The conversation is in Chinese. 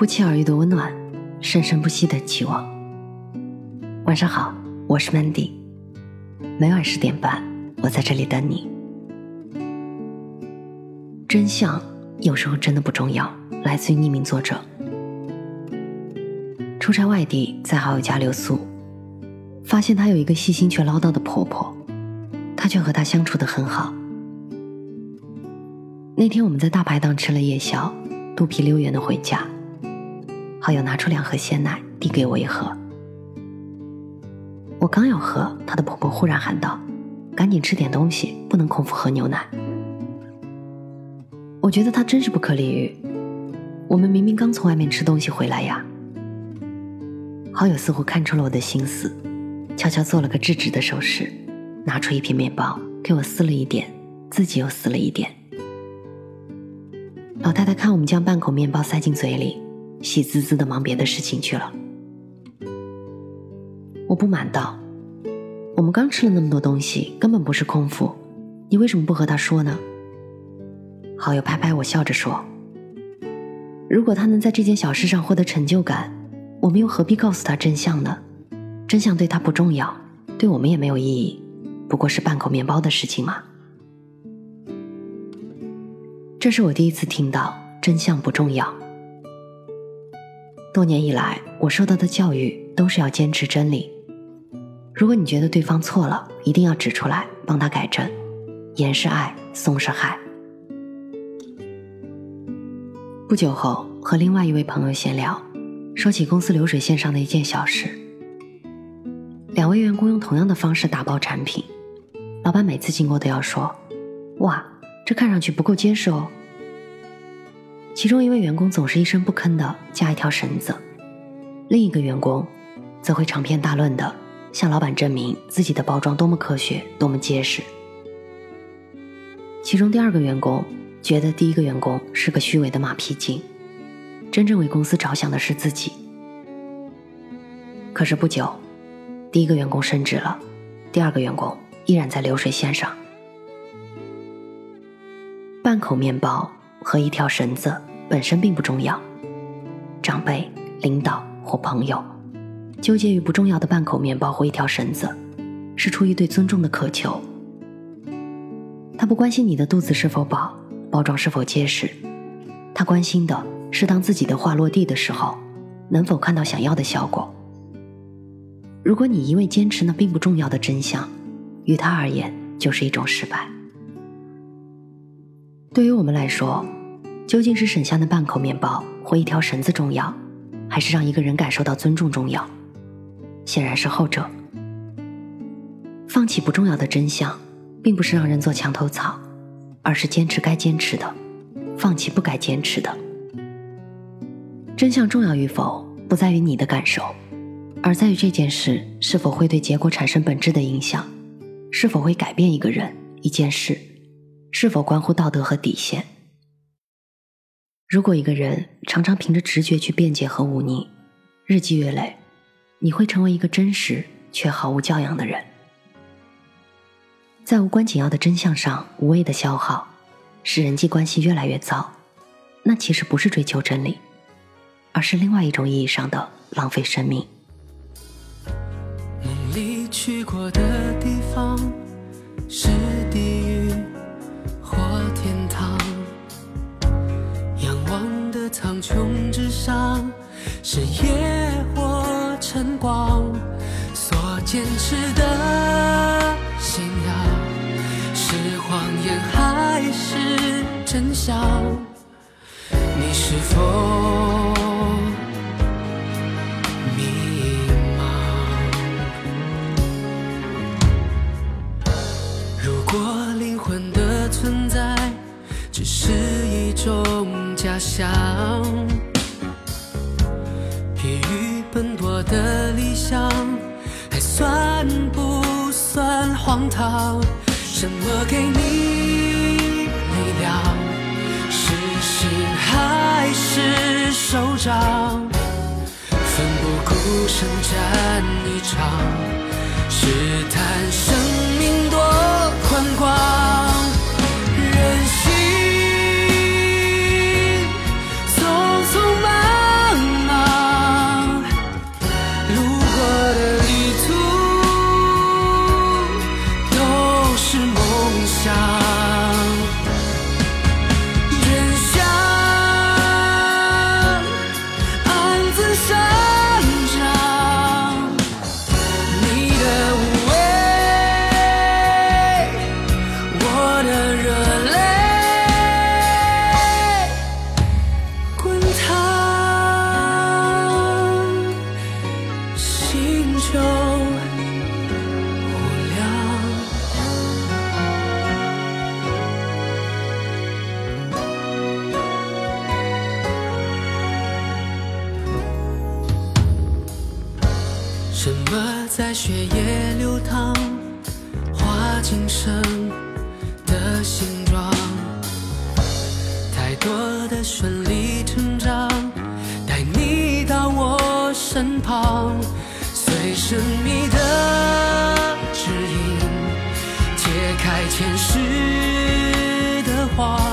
不期而遇的温暖，生生不息的期望。晚上好，我是 Mandy，每晚十点半，我在这里等你。真相有时候真的不重要，来自于匿名作者。出差外地，在好友家留宿，发现她有一个细心却唠叨的婆婆，她却和她相处的很好。那天我们在大排档吃了夜宵，肚皮溜圆的回家。好友拿出两盒鲜奶，递给我一盒。我刚要喝，她的婆婆忽然喊道：“赶紧吃点东西，不能空腹喝牛奶。”我觉得她真是不可理喻。我们明明刚从外面吃东西回来呀。好友似乎看出了我的心思，悄悄做了个制止的手势，拿出一片面包给我撕了一点，自己又撕了一点。老太太看我们将半口面包塞进嘴里。喜滋滋的忙别的事情去了。我不满道：“我们刚吃了那么多东西，根本不是空腹，你为什么不和他说呢？”好友拍拍我，笑着说：“如果他能在这件小事上获得成就感，我们又何必告诉他真相呢？真相对他不重要，对我们也没有意义，不过是半口面包的事情嘛。”这是我第一次听到真相不重要。多年以来，我受到的教育都是要坚持真理。如果你觉得对方错了，一定要指出来，帮他改正。严是爱，松是害。不久后，和另外一位朋友闲聊，说起公司流水线上的一件小事：两位员工用同样的方式打包产品，老板每次经过都要说：“哇，这看上去不够结实哦。”其中一位员工总是一声不吭的加一条绳子，另一个员工则会长篇大论的向老板证明自己的包装多么科学、多么结实。其中第二个员工觉得第一个员工是个虚伪的马屁精，真正为公司着想的是自己。可是不久，第一个员工升职了，第二个员工依然在流水线上，半口面包和一条绳子。本身并不重要，长辈、领导或朋友纠结于不重要的半口面包或一条绳子，是出于对尊重的渴求。他不关心你的肚子是否饱，包装是否结实，他关心的是当自己的话落地的时候，能否看到想要的效果。如果你一味坚持那并不重要的真相，于他而言就是一种失败。对于我们来说。究竟是省下那半口面包或一条绳子重要，还是让一个人感受到尊重重要？显然是后者。放弃不重要的真相，并不是让人做墙头草，而是坚持该坚持的，放弃不该坚持的。真相重要与否，不在于你的感受，而在于这件事是否会对结果产生本质的影响，是否会改变一个人、一件事，是否关乎道德和底线。如果一个人常常凭着直觉去辩解和忤逆，日积月累，你会成为一个真实却毫无教养的人。在无关紧要的真相上无谓的消耗，使人际关系越来越糟，那其实不是追求真理，而是另外一种意义上的浪费生命。梦里去过的地方是地苍穹之上，是夜或晨光，所坚持的信仰，是谎言还是真相？你是否迷茫？如果灵魂的存在只是一种。假象，的理想，还算不算荒唐？什么给你力量？是心还是手掌？奋不顾身战一场，试探在血液流淌，画今生的形状？太多的顺理成章，带你到我身旁，随神秘的指引，揭开前世的谎。